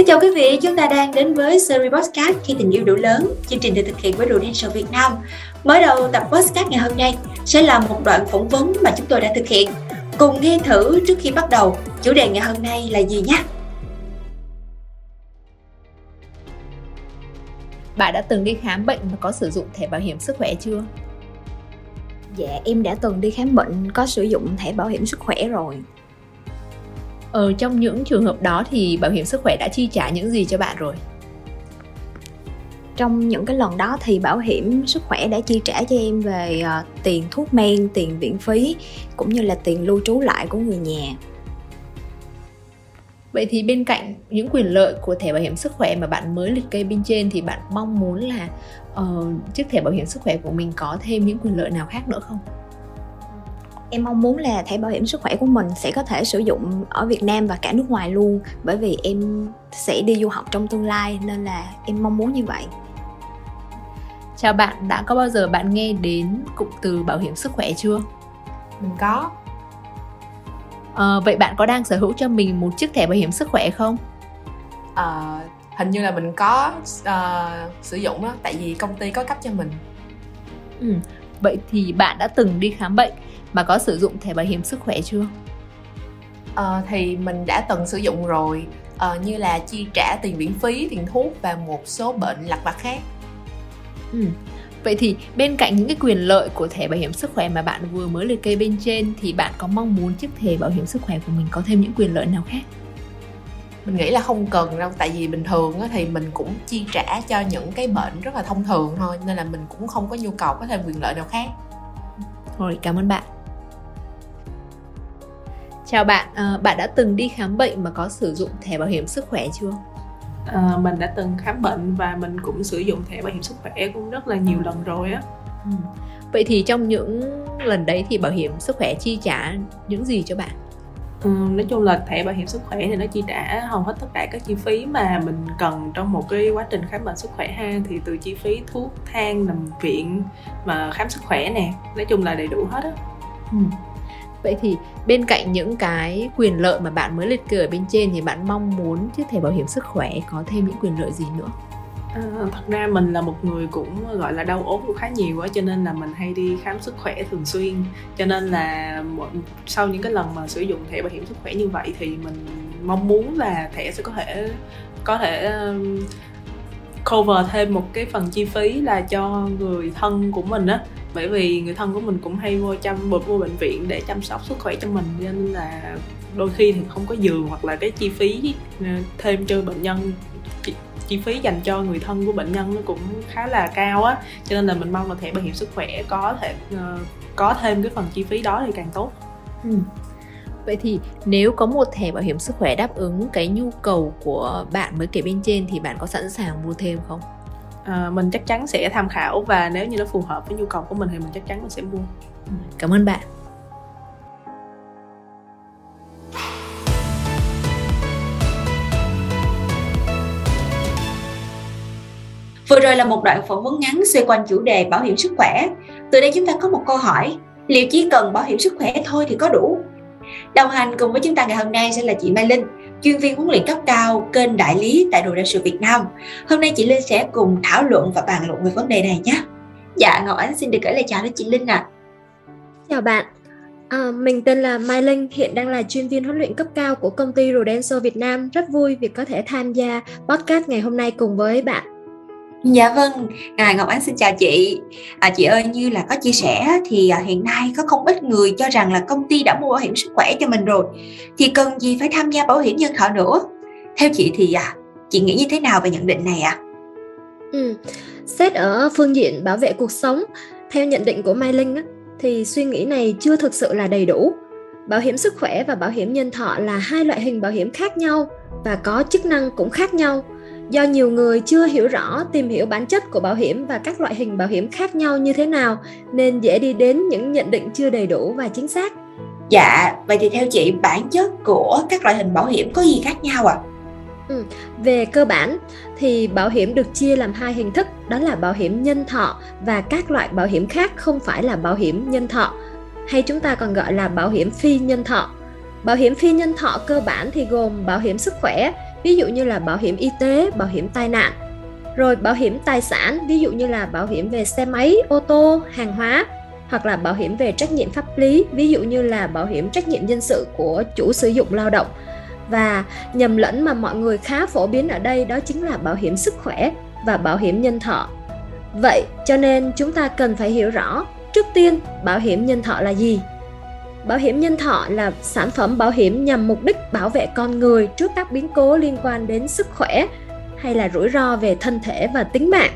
Xin chào quý vị, chúng ta đang đến với series podcast Khi tình yêu đủ lớn, chương trình được thực hiện với Prudential Việt Nam. Mới đầu tập podcast ngày hôm nay sẽ là một đoạn phỏng vấn mà chúng tôi đã thực hiện. Cùng nghe thử trước khi bắt đầu, chủ đề ngày hôm nay là gì nhé? Bạn đã từng đi khám bệnh và có sử dụng thẻ bảo hiểm sức khỏe chưa? Dạ, em đã từng đi khám bệnh có sử dụng thẻ bảo hiểm sức khỏe rồi. Ở trong những trường hợp đó thì bảo hiểm sức khỏe đã chi trả những gì cho bạn rồi? Trong những cái lần đó thì bảo hiểm sức khỏe đã chi trả cho em về uh, tiền thuốc men, tiền viện phí cũng như là tiền lưu trú lại của người nhà. Vậy thì bên cạnh những quyền lợi của thẻ bảo hiểm sức khỏe mà bạn mới liệt kê bên trên thì bạn mong muốn là uh, chiếc thẻ bảo hiểm sức khỏe của mình có thêm những quyền lợi nào khác nữa không? Em mong muốn là thẻ bảo hiểm sức khỏe của mình sẽ có thể sử dụng ở Việt Nam và cả nước ngoài luôn bởi vì em sẽ đi du học trong tương lai nên là em mong muốn như vậy Chào bạn, đã có bao giờ bạn nghe đến cụm từ bảo hiểm sức khỏe chưa? Mình có à, Vậy bạn có đang sở hữu cho mình một chiếc thẻ bảo hiểm sức khỏe không? À, hình như là mình có uh, sử dụng đó tại vì công ty có cấp cho mình ừ. Vậy thì bạn đã từng đi khám bệnh mà có sử dụng thẻ bảo hiểm sức khỏe chưa? À, thì mình đã từng sử dụng rồi à, như là chi trả tiền viện phí, tiền thuốc và một số bệnh lặt vặt khác. Ừ. Vậy thì bên cạnh những cái quyền lợi của thẻ bảo hiểm sức khỏe mà bạn vừa mới liệt kê bên trên thì bạn có mong muốn chiếc thẻ bảo hiểm sức khỏe của mình có thêm những quyền lợi nào khác? Mình nghĩ là không cần đâu tại vì bình thường thì mình cũng chi trả cho những cái bệnh rất là thông thường thôi nên là mình cũng không có nhu cầu có thêm quyền lợi nào khác. Rồi, cảm ơn bạn. Chào bạn, à, bạn đã từng đi khám bệnh mà có sử dụng thẻ bảo hiểm sức khỏe chưa? À, mình đã từng khám bệnh và mình cũng sử dụng thẻ bảo hiểm sức khỏe cũng rất là nhiều lần rồi á. Ừ. Vậy thì trong những lần đấy thì bảo hiểm sức khỏe chi trả những gì cho bạn? Ừ, nói chung là thẻ bảo hiểm sức khỏe thì nó chi trả hầu hết tất cả các chi phí mà mình cần trong một cái quá trình khám bệnh sức khỏe ha thì từ chi phí thuốc thang nằm viện mà khám sức khỏe nè nói chung là đầy đủ hết á ừ. Vậy thì bên cạnh những cái quyền lợi mà bạn mới liệt kê ở bên trên thì bạn mong muốn chiếc thẻ bảo hiểm sức khỏe có thêm những quyền lợi gì nữa? À, thật ra mình là một người cũng gọi là đau ốm cũng khá nhiều quá cho nên là mình hay đi khám sức khỏe thường xuyên cho nên là sau những cái lần mà sử dụng thẻ bảo hiểm sức khỏe như vậy thì mình mong muốn là thẻ sẽ có thể có thể um, cover thêm một cái phần chi phí là cho người thân của mình á bởi vì người thân của mình cũng hay vô chăm vô bệnh viện để chăm sóc sức khỏe cho mình nên là đôi khi thì không có giường hoặc là cái chi phí ờ, thêm cho bệnh nhân chi, chi phí dành cho người thân của bệnh nhân nó cũng khá là cao á cho nên là mình mong là thẻ bảo hiểm sức khỏe có thể uh, có thêm cái phần chi phí đó thì càng tốt ừ. Vậy thì nếu có một thẻ bảo hiểm sức khỏe đáp ứng cái nhu cầu của bạn mới kể bên trên thì bạn có sẵn sàng mua thêm không? À, mình chắc chắn sẽ tham khảo và nếu như nó phù hợp với nhu cầu của mình thì mình chắc chắn mình sẽ mua. Ừ, cảm ơn bạn. Vừa rồi là một đoạn phỏng vấn ngắn xoay quanh chủ đề bảo hiểm sức khỏe. Từ đây chúng ta có một câu hỏi, liệu chỉ cần bảo hiểm sức khỏe thôi thì có đủ? Đồng hành cùng với chúng ta ngày hôm nay sẽ là chị Mai Linh, chuyên viên huấn luyện cấp cao kênh đại lý tại đồ Đại sự Việt Nam. Hôm nay chị Linh sẽ cùng thảo luận và bàn luận về vấn đề này nhé. Dạ, Ngọc Ánh xin được gửi lời chào đến chị Linh ạ. À. Chào bạn, À, mình tên là Mai Linh, hiện đang là chuyên viên huấn luyện cấp cao của công ty Rodenso Việt Nam. Rất vui vì có thể tham gia podcast ngày hôm nay cùng với bạn. Dạ vâng, à, Ngọc Ánh xin chào chị. À, chị ơi như là có chia sẻ thì à, hiện nay có không ít người cho rằng là công ty đã mua bảo hiểm sức khỏe cho mình rồi, thì cần gì phải tham gia bảo hiểm nhân thọ nữa? Theo chị thì à, chị nghĩ như thế nào về nhận định này ạ? À? Ừ, xét ở phương diện bảo vệ cuộc sống, theo nhận định của Mai Linh á, thì suy nghĩ này chưa thực sự là đầy đủ. Bảo hiểm sức khỏe và bảo hiểm nhân thọ là hai loại hình bảo hiểm khác nhau và có chức năng cũng khác nhau do nhiều người chưa hiểu rõ tìm hiểu bản chất của bảo hiểm và các loại hình bảo hiểm khác nhau như thế nào nên dễ đi đến những nhận định chưa đầy đủ và chính xác dạ vậy thì theo chị bản chất của các loại hình bảo hiểm có gì khác nhau ạ à? Ừ. Về cơ bản thì bảo hiểm được chia làm hai hình thức đó là bảo hiểm nhân thọ và các loại bảo hiểm khác không phải là bảo hiểm nhân thọ hay chúng ta còn gọi là bảo hiểm phi nhân thọ. Bảo hiểm phi nhân thọ cơ bản thì gồm bảo hiểm sức khỏe, ví dụ như là bảo hiểm y tế, bảo hiểm tai nạn. Rồi bảo hiểm tài sản, ví dụ như là bảo hiểm về xe máy, ô tô, hàng hóa hoặc là bảo hiểm về trách nhiệm pháp lý, ví dụ như là bảo hiểm trách nhiệm dân sự của chủ sử dụng lao động. Và nhầm lẫn mà mọi người khá phổ biến ở đây đó chính là bảo hiểm sức khỏe và bảo hiểm nhân thọ. Vậy cho nên chúng ta cần phải hiểu rõ trước tiên bảo hiểm nhân thọ là gì Bảo hiểm nhân thọ là sản phẩm bảo hiểm nhằm mục đích bảo vệ con người trước các biến cố liên quan đến sức khỏe hay là rủi ro về thân thể và tính mạng.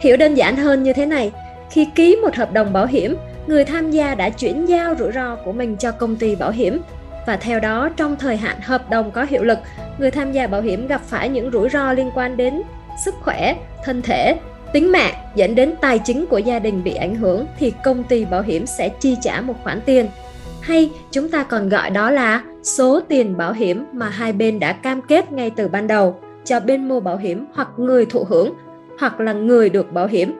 Hiểu đơn giản hơn như thế này, khi ký một hợp đồng bảo hiểm, người tham gia đã chuyển giao rủi ro của mình cho công ty bảo hiểm và theo đó trong thời hạn hợp đồng có hiệu lực, người tham gia bảo hiểm gặp phải những rủi ro liên quan đến sức khỏe, thân thể, tính mạng dẫn đến tài chính của gia đình bị ảnh hưởng thì công ty bảo hiểm sẽ chi trả một khoản tiền hay chúng ta còn gọi đó là số tiền bảo hiểm mà hai bên đã cam kết ngay từ ban đầu cho bên mua bảo hiểm hoặc người thụ hưởng hoặc là người được bảo hiểm.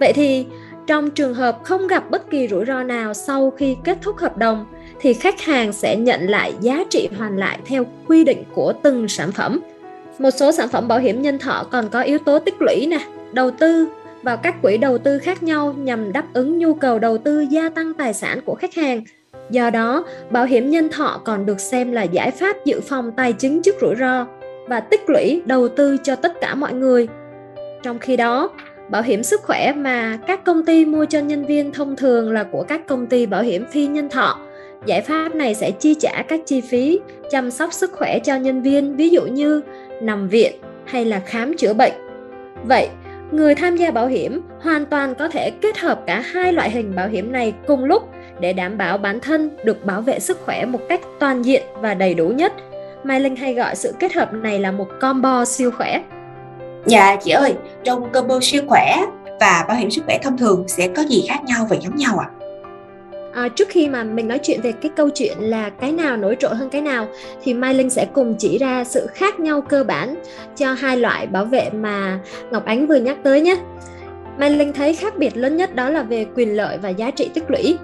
Vậy thì trong trường hợp không gặp bất kỳ rủi ro nào sau khi kết thúc hợp đồng thì khách hàng sẽ nhận lại giá trị hoàn lại theo quy định của từng sản phẩm. Một số sản phẩm bảo hiểm nhân thọ còn có yếu tố tích lũy nè, đầu tư vào các quỹ đầu tư khác nhau nhằm đáp ứng nhu cầu đầu tư gia tăng tài sản của khách hàng Do đó, bảo hiểm nhân thọ còn được xem là giải pháp dự phòng tài chính trước rủi ro và tích lũy đầu tư cho tất cả mọi người. Trong khi đó, bảo hiểm sức khỏe mà các công ty mua cho nhân viên thông thường là của các công ty bảo hiểm phi nhân thọ. Giải pháp này sẽ chi trả các chi phí chăm sóc sức khỏe cho nhân viên, ví dụ như nằm viện hay là khám chữa bệnh. Vậy, người tham gia bảo hiểm hoàn toàn có thể kết hợp cả hai loại hình bảo hiểm này cùng lúc để đảm bảo bản thân được bảo vệ sức khỏe một cách toàn diện và đầy đủ nhất. Mai Linh hay gọi sự kết hợp này là một combo siêu khỏe. Dạ chị ơi, trong combo siêu khỏe và bảo hiểm sức khỏe thông thường sẽ có gì khác nhau và giống nhau ạ? À? À, trước khi mà mình nói chuyện về cái câu chuyện là cái nào nổi trội hơn cái nào thì Mai Linh sẽ cùng chỉ ra sự khác nhau cơ bản cho hai loại bảo vệ mà Ngọc Ánh vừa nhắc tới nhé. Mai Linh thấy khác biệt lớn nhất đó là về quyền lợi và giá trị tích lũy.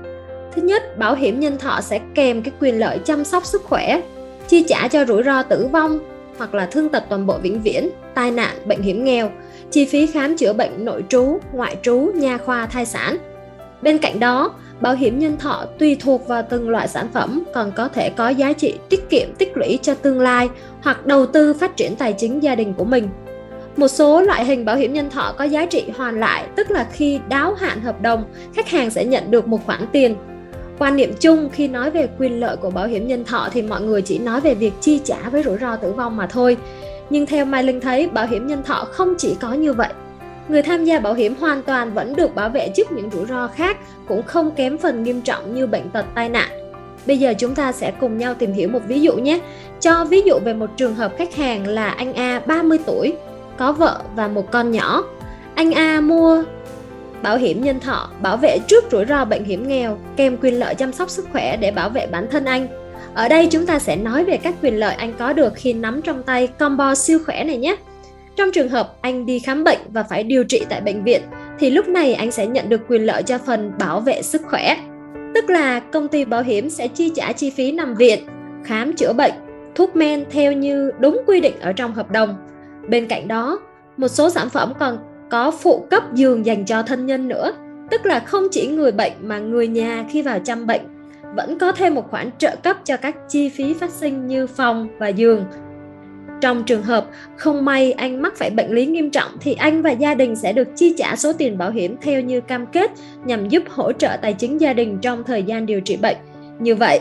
Thứ nhất, bảo hiểm nhân thọ sẽ kèm cái quyền lợi chăm sóc sức khỏe, chi trả cho rủi ro tử vong hoặc là thương tật toàn bộ vĩnh viễn, tai nạn, bệnh hiểm nghèo, chi phí khám chữa bệnh nội trú, ngoại trú, nha khoa, thai sản. Bên cạnh đó, bảo hiểm nhân thọ tùy thuộc vào từng loại sản phẩm còn có thể có giá trị tiết kiệm tích lũy cho tương lai hoặc đầu tư phát triển tài chính gia đình của mình. Một số loại hình bảo hiểm nhân thọ có giá trị hoàn lại, tức là khi đáo hạn hợp đồng, khách hàng sẽ nhận được một khoản tiền quan niệm chung, khi nói về quyền lợi của bảo hiểm nhân thọ thì mọi người chỉ nói về việc chi trả với rủi ro tử vong mà thôi. Nhưng theo mai linh thấy, bảo hiểm nhân thọ không chỉ có như vậy. Người tham gia bảo hiểm hoàn toàn vẫn được bảo vệ trước những rủi ro khác, cũng không kém phần nghiêm trọng như bệnh tật, tai nạn. Bây giờ chúng ta sẽ cùng nhau tìm hiểu một ví dụ nhé. Cho ví dụ về một trường hợp khách hàng là anh A 30 tuổi, có vợ và một con nhỏ. Anh A mua bảo hiểm nhân thọ, bảo vệ trước rủi ro bệnh hiểm nghèo, kèm quyền lợi chăm sóc sức khỏe để bảo vệ bản thân anh. Ở đây chúng ta sẽ nói về các quyền lợi anh có được khi nắm trong tay combo siêu khỏe này nhé. Trong trường hợp anh đi khám bệnh và phải điều trị tại bệnh viện, thì lúc này anh sẽ nhận được quyền lợi cho phần bảo vệ sức khỏe. Tức là công ty bảo hiểm sẽ chi trả chi phí nằm viện, khám chữa bệnh, thuốc men theo như đúng quy định ở trong hợp đồng. Bên cạnh đó, một số sản phẩm còn có phụ cấp giường dành cho thân nhân nữa tức là không chỉ người bệnh mà người nhà khi vào chăm bệnh vẫn có thêm một khoản trợ cấp cho các chi phí phát sinh như phòng và giường trong trường hợp không may anh mắc phải bệnh lý nghiêm trọng thì anh và gia đình sẽ được chi trả số tiền bảo hiểm theo như cam kết nhằm giúp hỗ trợ tài chính gia đình trong thời gian điều trị bệnh. Như vậy,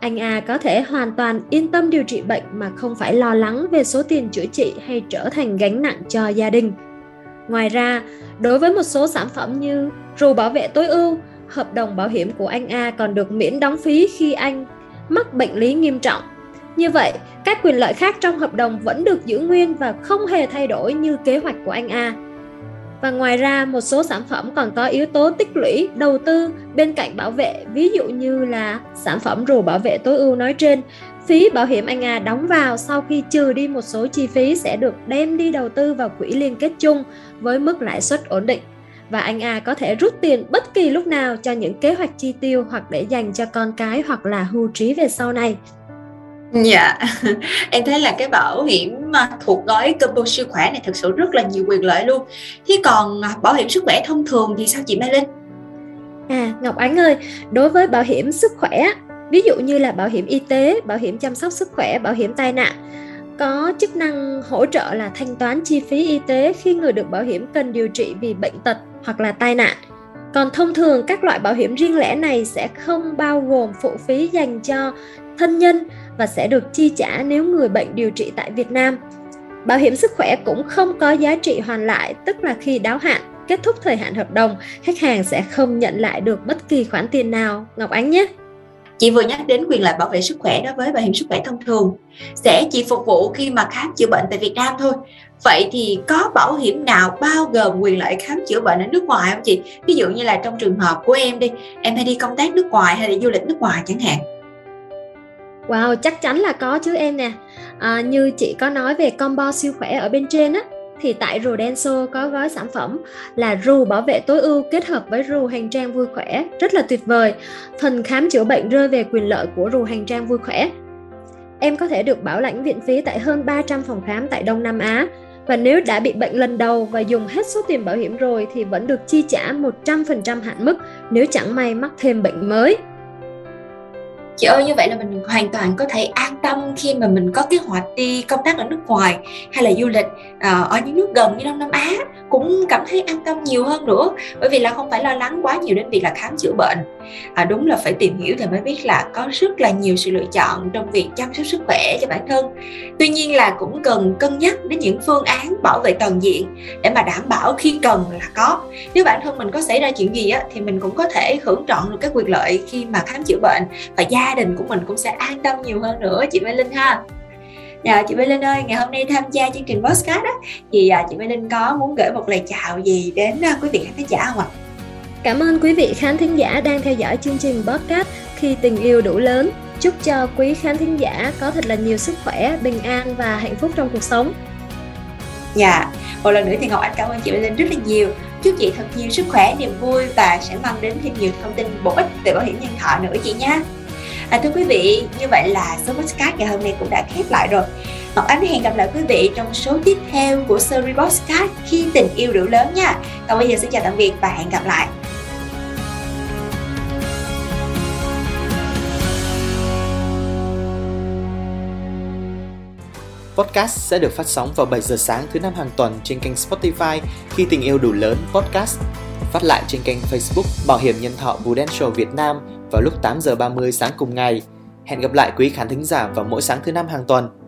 anh A có thể hoàn toàn yên tâm điều trị bệnh mà không phải lo lắng về số tiền chữa trị hay trở thành gánh nặng cho gia đình. Ngoài ra, đối với một số sản phẩm như rù bảo vệ tối ưu, hợp đồng bảo hiểm của anh A còn được miễn đóng phí khi anh mắc bệnh lý nghiêm trọng. Như vậy, các quyền lợi khác trong hợp đồng vẫn được giữ nguyên và không hề thay đổi như kế hoạch của anh A. Và ngoài ra, một số sản phẩm còn có yếu tố tích lũy, đầu tư bên cạnh bảo vệ, ví dụ như là sản phẩm rùa bảo vệ tối ưu nói trên. Phí bảo hiểm anh A đóng vào sau khi trừ đi một số chi phí sẽ được đem đi đầu tư vào quỹ liên kết chung với mức lãi suất ổn định. Và anh A có thể rút tiền bất kỳ lúc nào cho những kế hoạch chi tiêu hoặc để dành cho con cái hoặc là hưu trí về sau này. Dạ, em thấy là cái bảo hiểm à, thuộc gói combo siêu khỏe này thực sự rất là nhiều quyền lợi luôn. Thế còn à, bảo hiểm sức khỏe thông thường thì sao chị Mai Linh? À, Ngọc Ánh ơi, đối với bảo hiểm sức khỏe, ví dụ như là bảo hiểm y tế, bảo hiểm chăm sóc sức khỏe, bảo hiểm tai nạn, có chức năng hỗ trợ là thanh toán chi phí y tế khi người được bảo hiểm cần điều trị vì bệnh tật hoặc là tai nạn. Còn thông thường các loại bảo hiểm riêng lẻ này sẽ không bao gồm phụ phí dành cho thân nhân và sẽ được chi trả nếu người bệnh điều trị tại Việt Nam. Bảo hiểm sức khỏe cũng không có giá trị hoàn lại, tức là khi đáo hạn, kết thúc thời hạn hợp đồng, khách hàng sẽ không nhận lại được bất kỳ khoản tiền nào. Ngọc Ánh nhé! Chị vừa nhắc đến quyền lợi bảo vệ sức khỏe đối với bảo hiểm sức khỏe thông thường sẽ chỉ phục vụ khi mà khám chữa bệnh tại Việt Nam thôi. Vậy thì có bảo hiểm nào bao gồm quyền lợi khám chữa bệnh ở nước ngoài không chị? Ví dụ như là trong trường hợp của em đi, em hay đi công tác nước ngoài hay là du lịch nước ngoài chẳng hạn. Wow, chắc chắn là có chứ em nè. À, như chị có nói về combo siêu khỏe ở bên trên á, thì tại Rodenso có gói sản phẩm là rù bảo vệ tối ưu kết hợp với rù hành trang vui khỏe, rất là tuyệt vời. Phần khám chữa bệnh rơi về quyền lợi của rù hành trang vui khỏe. Em có thể được bảo lãnh viện phí tại hơn 300 phòng khám tại Đông Nam Á và nếu đã bị bệnh lần đầu và dùng hết số tiền bảo hiểm rồi thì vẫn được chi trả 100% hạn mức nếu chẳng may mắc thêm bệnh mới chị ơi như vậy là mình hoàn toàn có thể an tâm khi mà mình có kế hoạch đi công tác ở nước ngoài hay là du lịch ờ, ở những nước gần như đông nam á cũng cảm thấy an tâm nhiều hơn nữa. Bởi vì là không phải lo lắng quá nhiều đến việc là khám chữa bệnh. À, đúng là phải tìm hiểu thì mới biết là có rất là nhiều sự lựa chọn trong việc chăm sóc sức khỏe cho bản thân. Tuy nhiên là cũng cần cân nhắc đến những phương án bảo vệ toàn diện để mà đảm bảo khi cần là có. Nếu bản thân mình có xảy ra chuyện gì á thì mình cũng có thể hưởng trọn được các quyền lợi khi mà khám chữa bệnh và gia đình của mình cũng sẽ an tâm nhiều hơn nữa chị Mai Linh ha Dạ chị Mai Linh ơi, ngày hôm nay tham gia chương trình podcast á thì à, chị Mai Linh có muốn gửi một lời chào gì đến à, quý vị khán giả không ạ? Cảm ơn quý vị khán thính giả đang theo dõi chương trình podcast khi tình yêu đủ lớn. Chúc cho quý khán thính giả có thật là nhiều sức khỏe, bình an và hạnh phúc trong cuộc sống. Dạ, một lần nữa thì Ngọc Anh cảm ơn chị Mai Linh rất là nhiều. Chúc chị thật nhiều sức khỏe, niềm vui và sẽ mang đến thêm nhiều thông tin bổ ích về bảo hiểm nhân thọ nữa chị nha. À, thưa quý vị, như vậy là số podcast ngày hôm nay cũng đã khép lại rồi. Ngọc Ánh hẹn gặp lại quý vị trong số tiếp theo của series podcast khi tình yêu đủ lớn nha. Còn bây giờ xin chào tạm biệt và hẹn gặp lại. Podcast sẽ được phát sóng vào 7 giờ sáng thứ năm hàng tuần trên kênh Spotify khi tình yêu đủ lớn podcast, phát lại trên kênh Facebook Bảo hiểm nhân thọ Prudential Việt Nam vào lúc 8 giờ 30 sáng cùng ngày. Hẹn gặp lại quý khán thính giả vào mỗi sáng thứ năm hàng tuần.